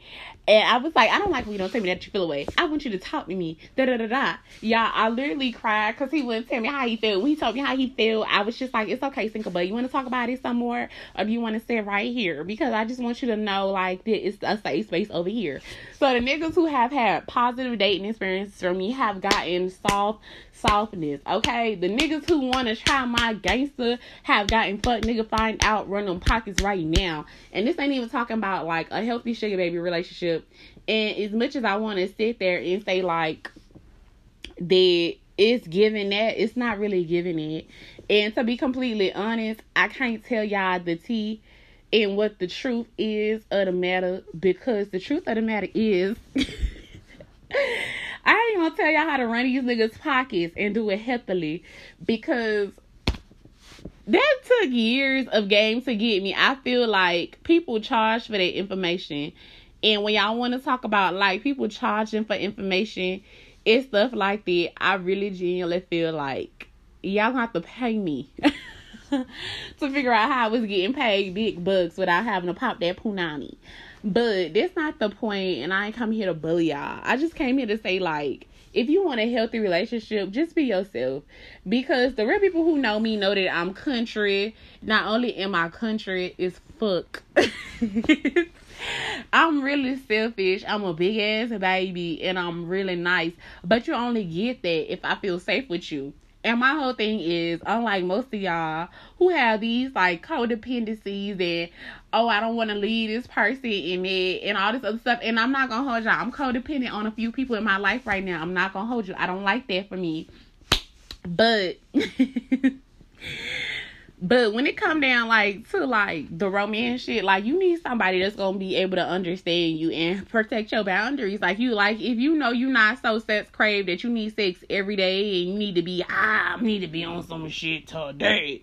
And I was like, I don't like when you don't tell me that you feel away. I want you to talk to me. Da da da da. Yeah, I literally cried because he wouldn't tell me how he felt. When he told me how he felt, I was just like, it's okay, single but you want to talk about it some more, or do you want to sit right here? Because I just want you to know like that it's a safe space over here. So the niggas who have had positive dating experiences from me have gotten soft softness. Okay, the niggas who want to try my gangster have gotten fuck nigga find out run them pockets right now. And this ain't even talking about like a healthy sugar baby relationship. And as much as I want to sit there and say like that it's giving that, it's not really giving it. And to be completely honest, I can't tell y'all the tea and what the truth is of the matter because the truth of the matter is I ain't gonna tell y'all how to run these niggas' pockets and do it healthily because that took years of game to get me. I feel like people charge for that information. And when y'all want to talk about like people charging for information, it's stuff like that. I really genuinely feel like y'all have to pay me to figure out how I was getting paid big bucks without having to pop that punani. But that's not the point, and I ain't come here to bully y'all. I just came here to say like if you want a healthy relationship, just be yourself. Because the real people who know me know that I'm country. Not only am I country, is fuck. I'm really selfish. I'm a big ass baby and I'm really nice. But you only get that if I feel safe with you. And my whole thing is, unlike most of y'all who have these like codependencies and oh, I don't want to leave this person in it and all this other stuff. And I'm not gonna hold y'all. I'm codependent on a few people in my life right now. I'm not gonna hold you. I don't like that for me. But But when it come down like to like the romance shit, like you need somebody that's gonna be able to understand you and protect your boundaries. Like you like if you know you're not so sex craved that you need sex every day and you need to be ah I need to be on some shit today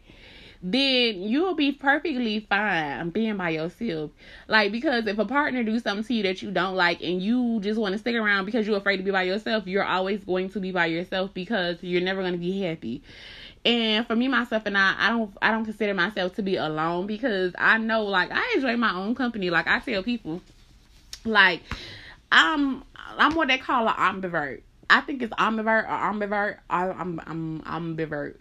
then you'll be perfectly fine being by yourself. Like because if a partner do something to you that you don't like and you just want to stick around because you're afraid to be by yourself, you're always going to be by yourself because you're never to be happy. And for me, myself and I, I don't, I don't consider myself to be alone because I know, like, I enjoy my own company. Like I tell people, like, I'm, I'm what they call an ambivert. I think it's ambivert or ambivert. I, I'm, I'm, ambivert.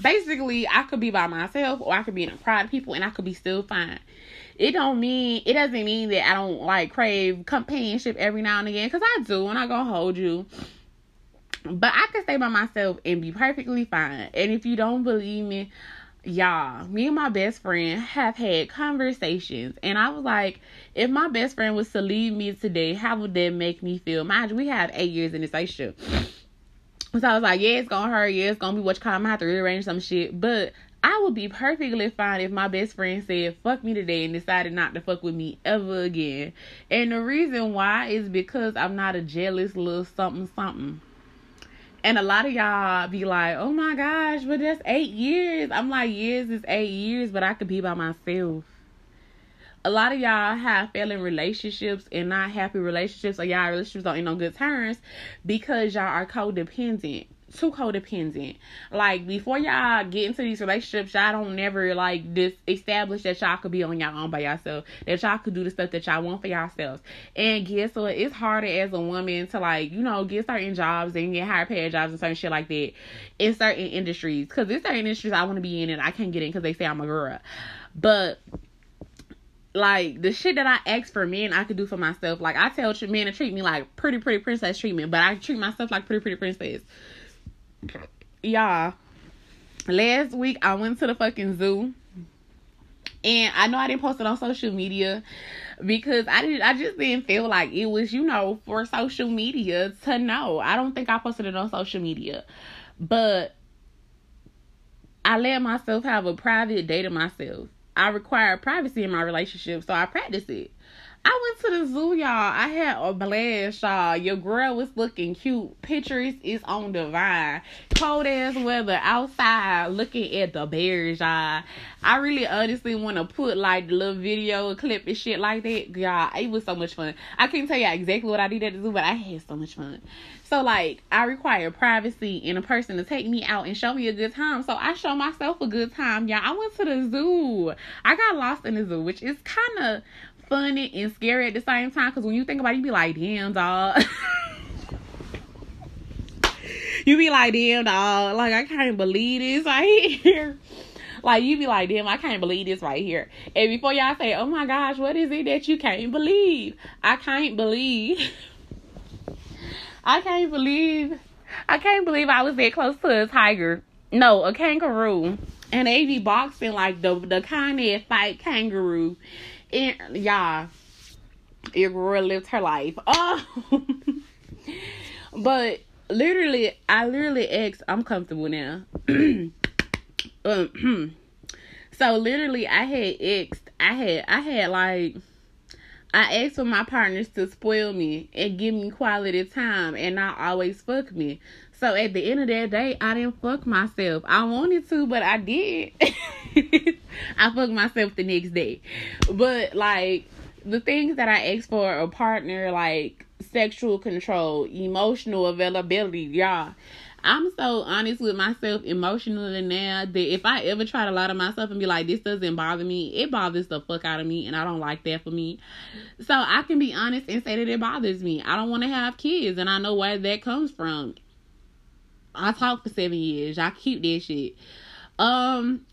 Basically, I could be by myself or I could be in a crowd of people and I could be still fine. It don't mean it doesn't mean that I don't like crave companionship every now and again because I do and I gonna hold you but I can stay by myself and be perfectly fine. And if you don't believe me, y'all, me and my best friend have had conversations. And I was like, if my best friend was to leave me today, how would that make me feel? Mind you, we have eight years in this relationship. So I was like, yeah, it's gonna hurt. Yeah, it's gonna be what you call. I'm gonna have to rearrange some shit. But I would be perfectly fine if my best friend said fuck me today and decided not to fuck with me ever again. And the reason why is because I'm not a jealous little something something. And a lot of y'all be like, oh my gosh, but that's eight years. I'm like, years is eight years, but I could be by myself. A lot of y'all have failing relationships and not happy relationships, or y'all relationships don't end on good terms because y'all are codependent too codependent. Like before y'all get into these relationships, y'all don't never like this establish that y'all could be on y'all own by yourself. That y'all could do the stuff that y'all want for yourselves. And guess what? It's harder as a woman to like, you know, get certain jobs and get higher paid jobs and certain shit like that in certain industries. Cause there's certain industries I want to be in and I can't get in because they say I'm a girl. But like the shit that I ask for men, I could do for myself. Like I tell men to treat me like pretty, pretty princess treatment, but I treat myself like pretty, pretty princess y'all, last week I went to the fucking zoo. And I know I didn't post it on social media because I didn't I just didn't feel like it was, you know, for social media to know. I don't think I posted it on social media. But I let myself have a private day to myself. I require privacy in my relationship, so I practice it. I went to the zoo, y'all. I had a blast, y'all. Your girl was looking cute. Pictures is on the vine. Cold ass weather outside looking at the bears, y'all. I really honestly want to put like the little video clip and shit like that. Y'all, it was so much fun. I can't tell y'all exactly what I did at the zoo, but I had so much fun. So like I require privacy and a person to take me out and show me a good time. So I show myself a good time. y'all. I went to the zoo. I got lost in the zoo, which is kind of funny and scary at the same time. Cause when you think about it, you be like, damn dog. you be like, damn dog, like I can't believe this right here. Like you be like, damn, I can't believe this right here. And before y'all say, oh my gosh, what is it that you can't believe? I can't believe. I can't believe. I can't believe I was that close to a tiger. No, a kangaroo. And they be boxing like the the kind that fight kangaroo and y'all, girl lived her life. Oh, but literally, I literally asked, I'm comfortable now. um, so literally, I had asked, I had, I had like, I asked for my partners to spoil me and give me quality time and not always fuck me. So at the end of that day, I didn't fuck myself. I wanted to, but I did. I fuck myself the next day. But like the things that I ask for a partner, like sexual control, emotional availability, y'all. I'm so honest with myself emotionally now that if I ever try to lie to myself and be like, this doesn't bother me, it bothers the fuck out of me, and I don't like that for me. So I can be honest and say that it bothers me. I don't want to have kids, and I know where that comes from. I talked for seven years. I keep that shit. Um,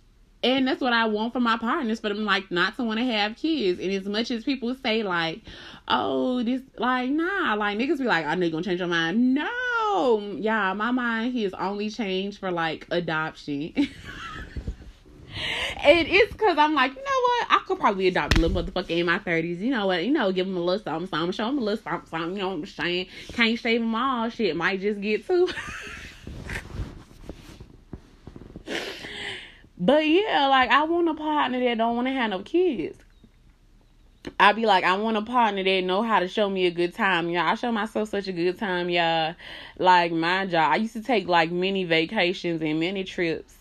and that's what I want for my partners, for them like not to want to have kids. And as much as people say like, oh, this like nah, like niggas be like, I know you gonna change your mind. No, yeah, my mind has only changed for like adoption. and it's because I'm like, you know what? I could probably adopt a little motherfucker in my 30s. You know what? You know, give him a little something, something, show him a little something, something. You know what I'm saying? Can't shave them all. Shit might just get too. But yeah, like I want a partner that don't want to have no kids. I be like, I want a partner that know how to show me a good time. y'all. I show myself such a good time, y'all. Like my job, I used to take like many vacations and many trips.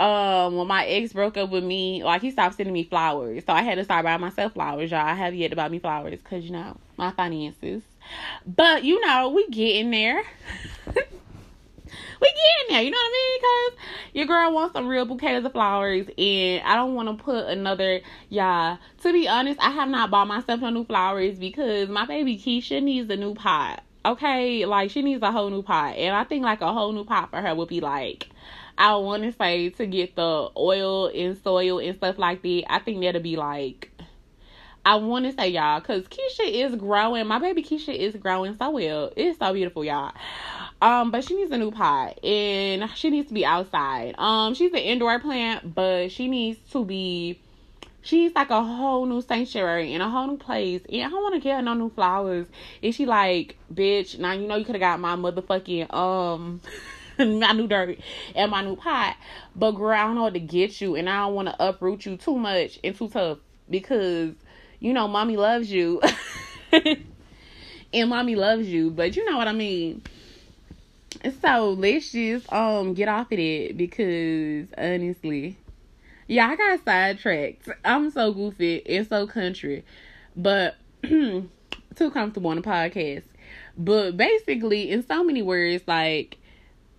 Um, when my ex broke up with me, like he stopped sending me flowers, so I had to start buying myself flowers, y'all. I have yet to buy me flowers because you know my finances. But you know, we getting there. we get in there, you know what I mean? Because your girl wants some real bouquets of flowers, and I don't want to put another, yeah. To be honest, I have not bought myself no new flowers because my baby Keisha needs a new pot. Okay, like she needs a whole new pot, and I think like a whole new pot for her would be like. I want to say to get the oil and soil and stuff like that. I think that'll be like I want to say y'all, cause Keisha is growing. My baby Keisha is growing so well. It's so beautiful, y'all. Um, but she needs a new pot and she needs to be outside. Um, she's an indoor plant, but she needs to be she's like a whole new sanctuary and a whole new place. And I don't want to get her no new flowers. And she like, bitch, now you know you could have got my motherfucking um my new dirt and my new pot. But girl, I don't know what to get you and I don't want to uproot you too much and too tough because you know mommy loves you. and mommy loves you, but you know what I mean. So let's just um get off of it because honestly, yeah, I got sidetracked. I'm so goofy and so country, but too comfortable on the podcast. But basically, in so many words, like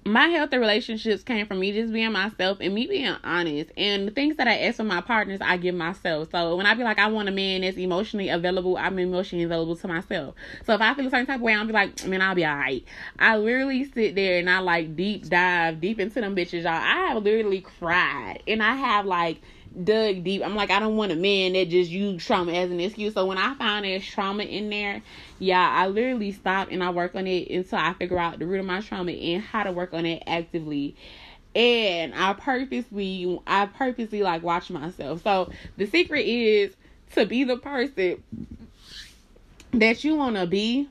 my healthy relationships came from me just being myself and me being honest. And the things that I ask from my partners, I give myself. So when I be like, I want a man that's emotionally available, I'm emotionally available to myself. So if I feel a certain type of way, I'll be like, mm, man, I'll be alright. I literally sit there and I like deep dive deep into them bitches, y'all. I have literally cried and I have like dug deep. I'm like, I don't want a man that just use trauma as an excuse. So when I found there's trauma in there, yeah, I literally stop and I work on it until I figure out the root of my trauma and how to work on it actively. And I purposely, I purposely like watch myself. So the secret is to be the person that you want to be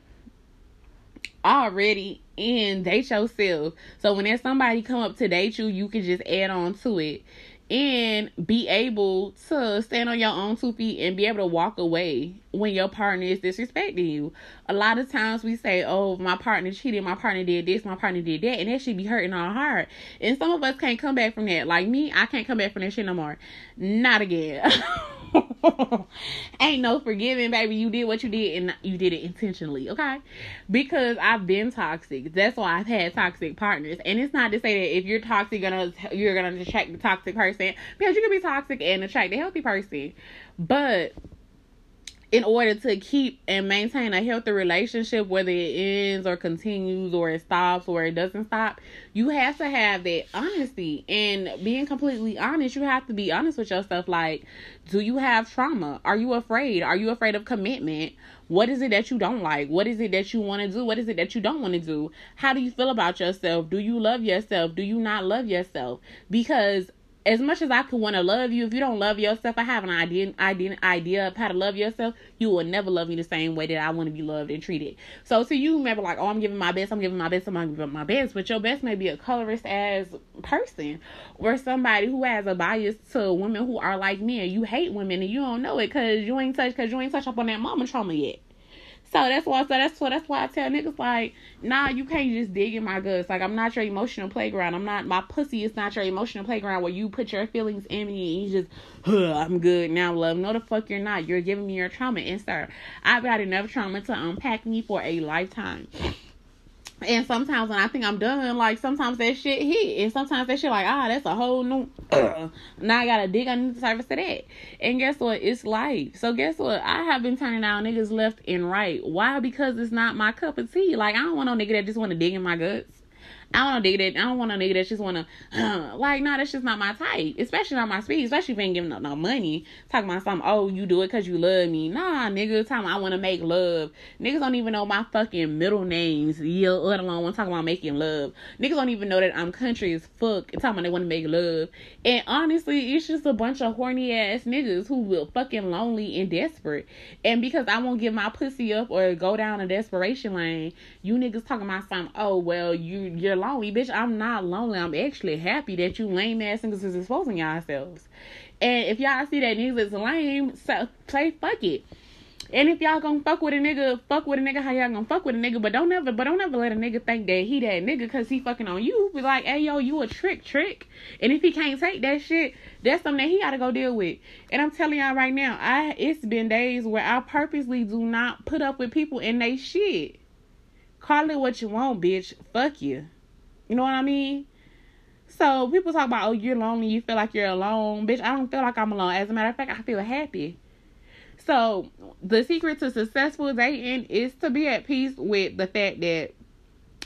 already and date yourself. So when there's somebody come up to date you, you can just add on to it and be able to stand on your own two feet and be able to walk away when your partner is disrespecting you. A lot of times we say, Oh, my partner cheated, my partner did this, my partner did that, and that should be hurting our heart. And some of us can't come back from that. Like me, I can't come back from that shit no more. Not again. Ain't no forgiving, baby. You did what you did and you did it intentionally, okay? Because I've been toxic. That's why I've had toxic partners. And it's not to say that if you're toxic, gonna you're gonna attract the toxic person because you can be toxic and attract a healthy person. But in order to keep and maintain a healthy relationship, whether it ends or continues or it stops or it doesn't stop, you have to have that honesty. And being completely honest, you have to be honest with yourself. Like, do you have trauma? Are you afraid? Are you afraid of commitment? What is it that you don't like? What is it that you want to do? What is it that you don't want to do? How do you feel about yourself? Do you love yourself? Do you not love yourself? Because as much as I could want to love you, if you don't love yourself, I have an idea, idea, idea of how to love yourself. You will never love me the same way that I want to be loved and treated. So to you, remember, like, oh, I'm giving my best, I'm giving my best, I'm giving my best, but your best may be a colorist as person or somebody who has a bias to women who are like me, and you hate women and you don't know it because you ain't touched because you ain't touched up on that mama trauma yet. So that's why. So that's why. That's why I tell niggas like, nah, you can't just dig in my guts. Like I'm not your emotional playground. I'm not. My pussy is not your emotional playground where you put your feelings in me and you just, huh, I'm good now, love. No, the fuck you're not. You're giving me your trauma, and sir, I've got enough trauma to unpack me for a lifetime. And sometimes when I think I'm done, like sometimes that shit hit, and sometimes that shit like ah, that's a whole new. Uh, now I gotta dig under the surface of that. And guess what? It's life. So guess what? I have been turning down niggas left and right. Why? Because it's not my cup of tea. Like I don't want no nigga that just want to dig in my guts. I don't nigga that I don't want a nigga that just wanna uh, like no, that's just not my type. Especially not my speed. Especially if you ain't giving up no money. Talking about something, oh, you do it cause you love me. Nah, nigga, time I wanna make love. Niggas don't even know my fucking middle names, yeah, let alone when talking about making love. Niggas don't even know that I'm country as fuck talking about they wanna make love. And honestly, it's just a bunch of horny ass niggas who will fucking lonely and desperate. And because I won't give my pussy up or go down a desperation lane, you niggas talking about something, oh well you you're lonely, bitch. I'm not lonely. I'm actually happy that you lame ass niggas is exposing yourselves. And if y'all see that niggas is lame, so play fuck it. And if y'all gonna fuck with a nigga, fuck with a nigga how y'all gonna fuck with a nigga, but don't ever, but don't ever let a nigga think that he that nigga cause he fucking on you. Be like, hey yo, you a trick, trick. And if he can't take that shit, that's something that he gotta go deal with. And I'm telling y'all right now, I it's been days where I purposely do not put up with people and they shit. Call it what you want, bitch. Fuck you. You know what I mean? So people talk about, oh, you're lonely, you feel like you're alone. Bitch, I don't feel like I'm alone. As a matter of fact, I feel happy. So the secret to successful dating is to be at peace with the fact that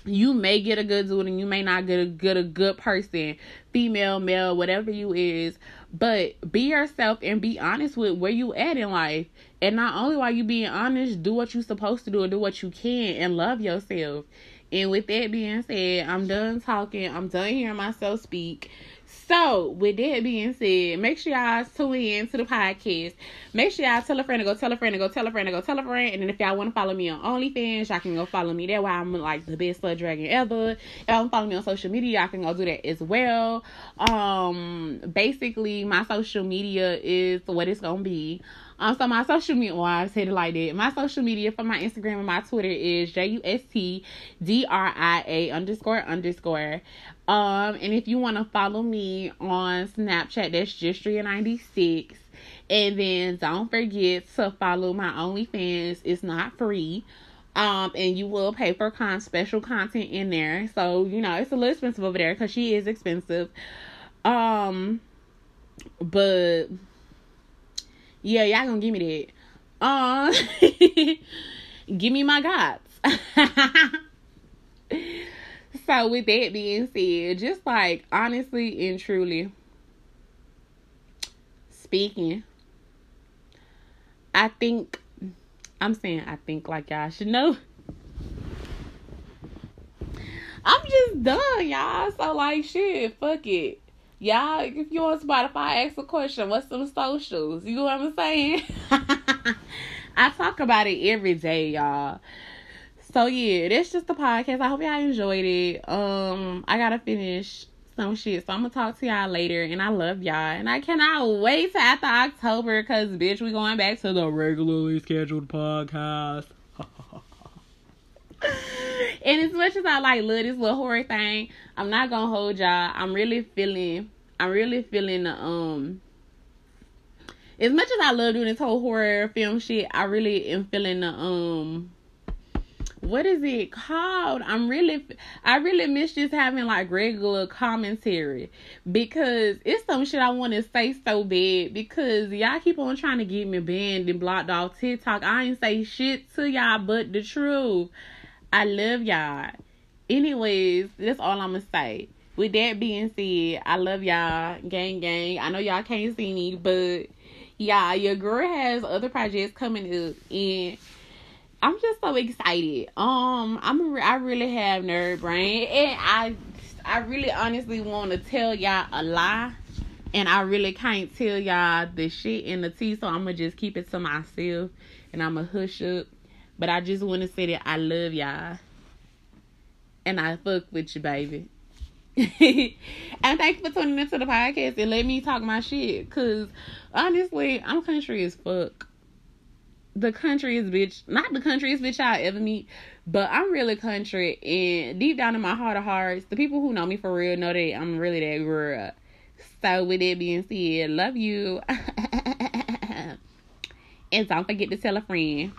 you may get a good dude and you may not get a good a good person, female, male, whatever you is, but be yourself and be honest with where you at in life. And not only while you being honest, do what you're supposed to do and do what you can and love yourself. And with that being said, I'm done talking. I'm done hearing myself speak. So, with that being said, make sure y'all tune in to the podcast. Make sure y'all tell a friend to go tell a friend to go tell a friend to go tell a friend. And then if y'all want to follow me on OnlyFans, y'all can go follow me That Why I'm like the best slut dragon ever. If y'all follow me on social media, y'all can go do that as well. Um, basically, my social media is what it's gonna be. Um, so my social media, well, I said it like that. My social media for my Instagram and my Twitter is J U S T D R I A underscore underscore. Um, and if you want to follow me on Snapchat, that's Justria96. And then don't forget to follow my OnlyFans. It's not free. Um, and you will pay for con special content in there. So, you know, it's a little expensive over there because she is expensive. Um, but yeah, y'all gonna give me that. Uh, give me my gods. so with that being said, just like honestly and truly speaking, I think I'm saying I think like y'all should know. I'm just done, y'all. So like shit, fuck it. Y'all, if you on Spotify, ask a question. What's some socials? You know what I'm saying? I talk about it every day, y'all. So yeah, that's just the podcast. I hope y'all enjoyed it. Um, I gotta finish some shit, so I'm gonna talk to y'all later. And I love y'all, and I cannot wait to after October, cause bitch, we going back to the regularly scheduled podcast. And as much as I like love this little horror thing, I'm not gonna hold y'all. I'm really feeling I'm really feeling the um as much as I love doing this whole horror film shit, I really am feeling the um what is it called? I'm really I really miss just having like regular commentary because it's some shit I want to say so bad because y'all keep on trying to get me banned and blocked off TikTok. I ain't say shit to y'all but the truth. I love y'all. Anyways, that's all I'm gonna say. With that being said, I love y'all, gang gang. I know y'all can't see me, but yeah, your girl has other projects coming up, and I'm just so excited. Um, I'm I really have nerd brain, and I I really honestly want to tell y'all a lie, and I really can't tell y'all the shit in the tea, so I'm gonna just keep it to myself, and I'm gonna hush up. But I just want to say that I love y'all. And I fuck with you, baby. and thank you for tuning into the podcast and let me talk my shit. Cause honestly, I'm country as fuck. the countryest bitch, not the countryest bitch I ever meet, but I'm really country. And deep down in my heart of hearts, the people who know me for real know that I'm really that girl. So with that being said, love you. and don't forget to tell a friend.